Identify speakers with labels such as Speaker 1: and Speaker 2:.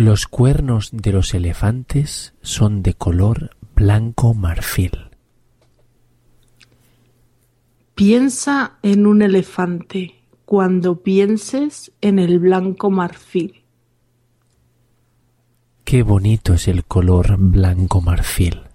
Speaker 1: Los cuernos de los elefantes son de color blanco marfil.
Speaker 2: Piensa en un elefante cuando pienses en el blanco marfil.
Speaker 1: Qué bonito es el color blanco marfil.